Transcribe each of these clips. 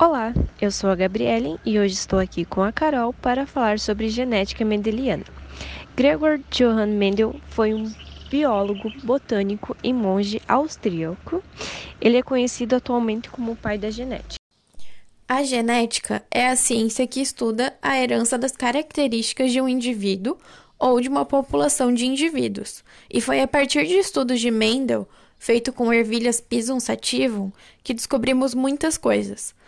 Olá, eu sou a Gabriele e hoje estou aqui com a Carol para falar sobre genética mendeliana. Gregor Johann Mendel foi um biólogo, botânico e monge austríaco. Ele é conhecido atualmente como o pai da genética. A genética é a ciência que estuda a herança das características de um indivíduo ou de uma população de indivíduos. E foi a partir de estudos de Mendel, feito com ervilhas Pisum sativum, que descobrimos muitas coisas.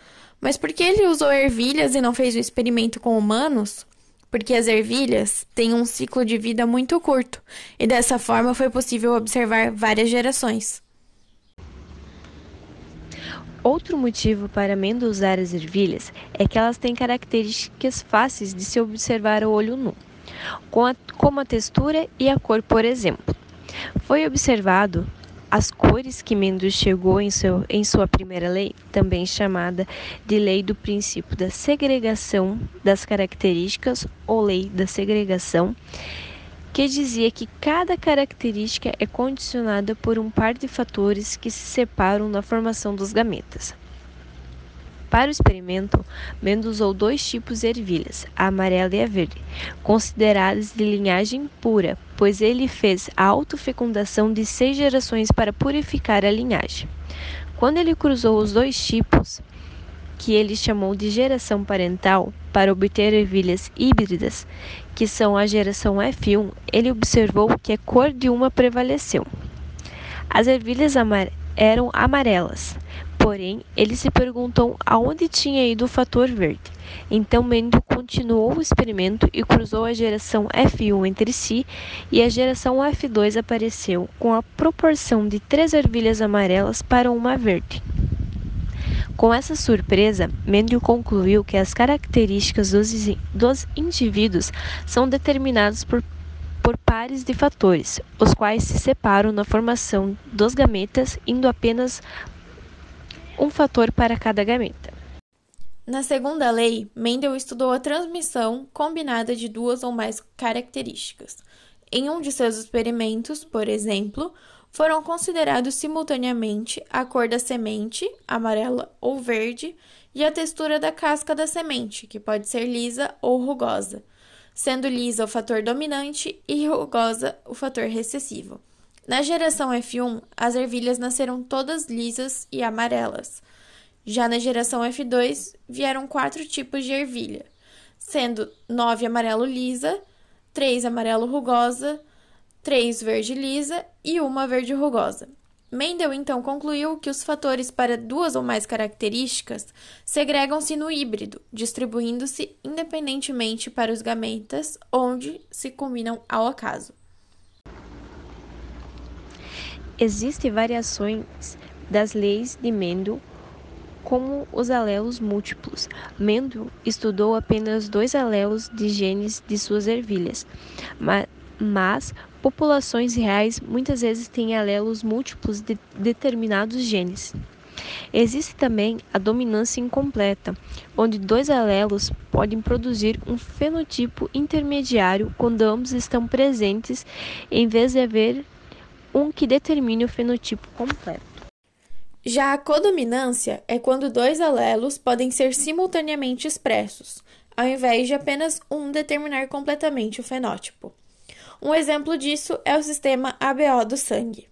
Mas por que ele usou ervilhas e não fez o experimento com humanos? Porque as ervilhas têm um ciclo de vida muito curto, e dessa forma foi possível observar várias gerações. Outro motivo para Mendel usar as ervilhas é que elas têm características fáceis de se observar ao olho nu, como a textura e a cor, por exemplo. Foi observado as cores que Mendel chegou em, seu, em sua primeira lei, também chamada de Lei do Princípio da Segregação das Características ou Lei da Segregação, que dizia que cada característica é condicionada por um par de fatores que se separam na formação dos gametas. Para o experimento, Mendel usou dois tipos de ervilhas, a amarela e a verde, consideradas de linhagem pura, pois ele fez a autofecundação de seis gerações para purificar a linhagem. Quando ele cruzou os dois tipos, que ele chamou de geração parental, para obter ervilhas híbridas, que são a geração F1, ele observou que a cor de uma prevaleceu. As ervilhas eram amarelas, Porém, ele se perguntou aonde tinha ido o fator verde. Então Mendel continuou o experimento e cruzou a geração F1 entre si, e a geração F2 apareceu com a proporção de três ervilhas amarelas para uma verde. Com essa surpresa, Mendel concluiu que as características dos, dos indivíduos são determinadas por por pares de fatores, os quais se separam na formação dos gametas, indo apenas um fator para cada gameta. Na segunda lei, Mendel estudou a transmissão combinada de duas ou mais características. Em um de seus experimentos, por exemplo, foram considerados simultaneamente a cor da semente, amarela ou verde, e a textura da casca da semente, que pode ser lisa ou rugosa, sendo lisa o fator dominante e rugosa o fator recessivo. Na geração F1, as ervilhas nasceram todas lisas e amarelas. Já na geração F2, vieram quatro tipos de ervilha, sendo 9 amarelo lisa, 3 amarelo rugosa, 3 verde lisa e uma verde rugosa. Mendel então concluiu que os fatores para duas ou mais características segregam-se no híbrido, distribuindo-se independentemente para os gametas, onde se combinam ao acaso. Existem variações das leis de Mendel, como os alelos múltiplos. Mendel estudou apenas dois alelos de genes de suas ervilhas, mas, mas populações reais muitas vezes têm alelos múltiplos de determinados genes. Existe também a dominância incompleta, onde dois alelos podem produzir um fenotipo intermediário quando ambos estão presentes, em vez de haver um que determine o fenotipo completo. Já a codominância é quando dois alelos podem ser simultaneamente expressos, ao invés de apenas um determinar completamente o fenótipo. Um exemplo disso é o sistema ABO do sangue.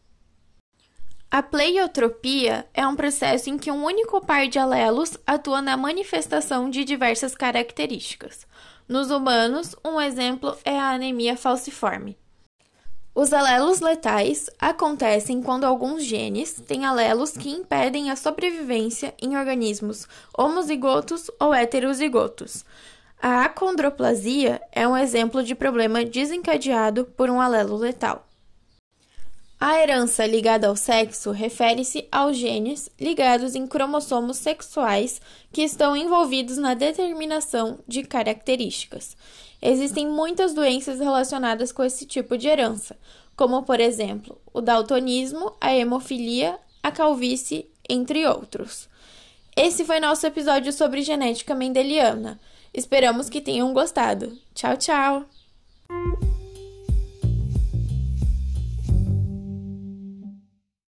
A pleiotropia é um processo em que um único par de alelos atua na manifestação de diversas características. Nos humanos, um exemplo é a anemia falciforme. Os alelos letais acontecem quando alguns genes têm alelos que impedem a sobrevivência em organismos homozigotos ou heterozigotos. A acondroplasia é um exemplo de problema desencadeado por um alelo letal. A herança ligada ao sexo refere-se aos genes ligados em cromossomos sexuais que estão envolvidos na determinação de características. Existem muitas doenças relacionadas com esse tipo de herança, como, por exemplo, o daltonismo, a hemofilia, a calvície, entre outros. Esse foi nosso episódio sobre genética mendeliana. Esperamos que tenham gostado. Tchau, tchau!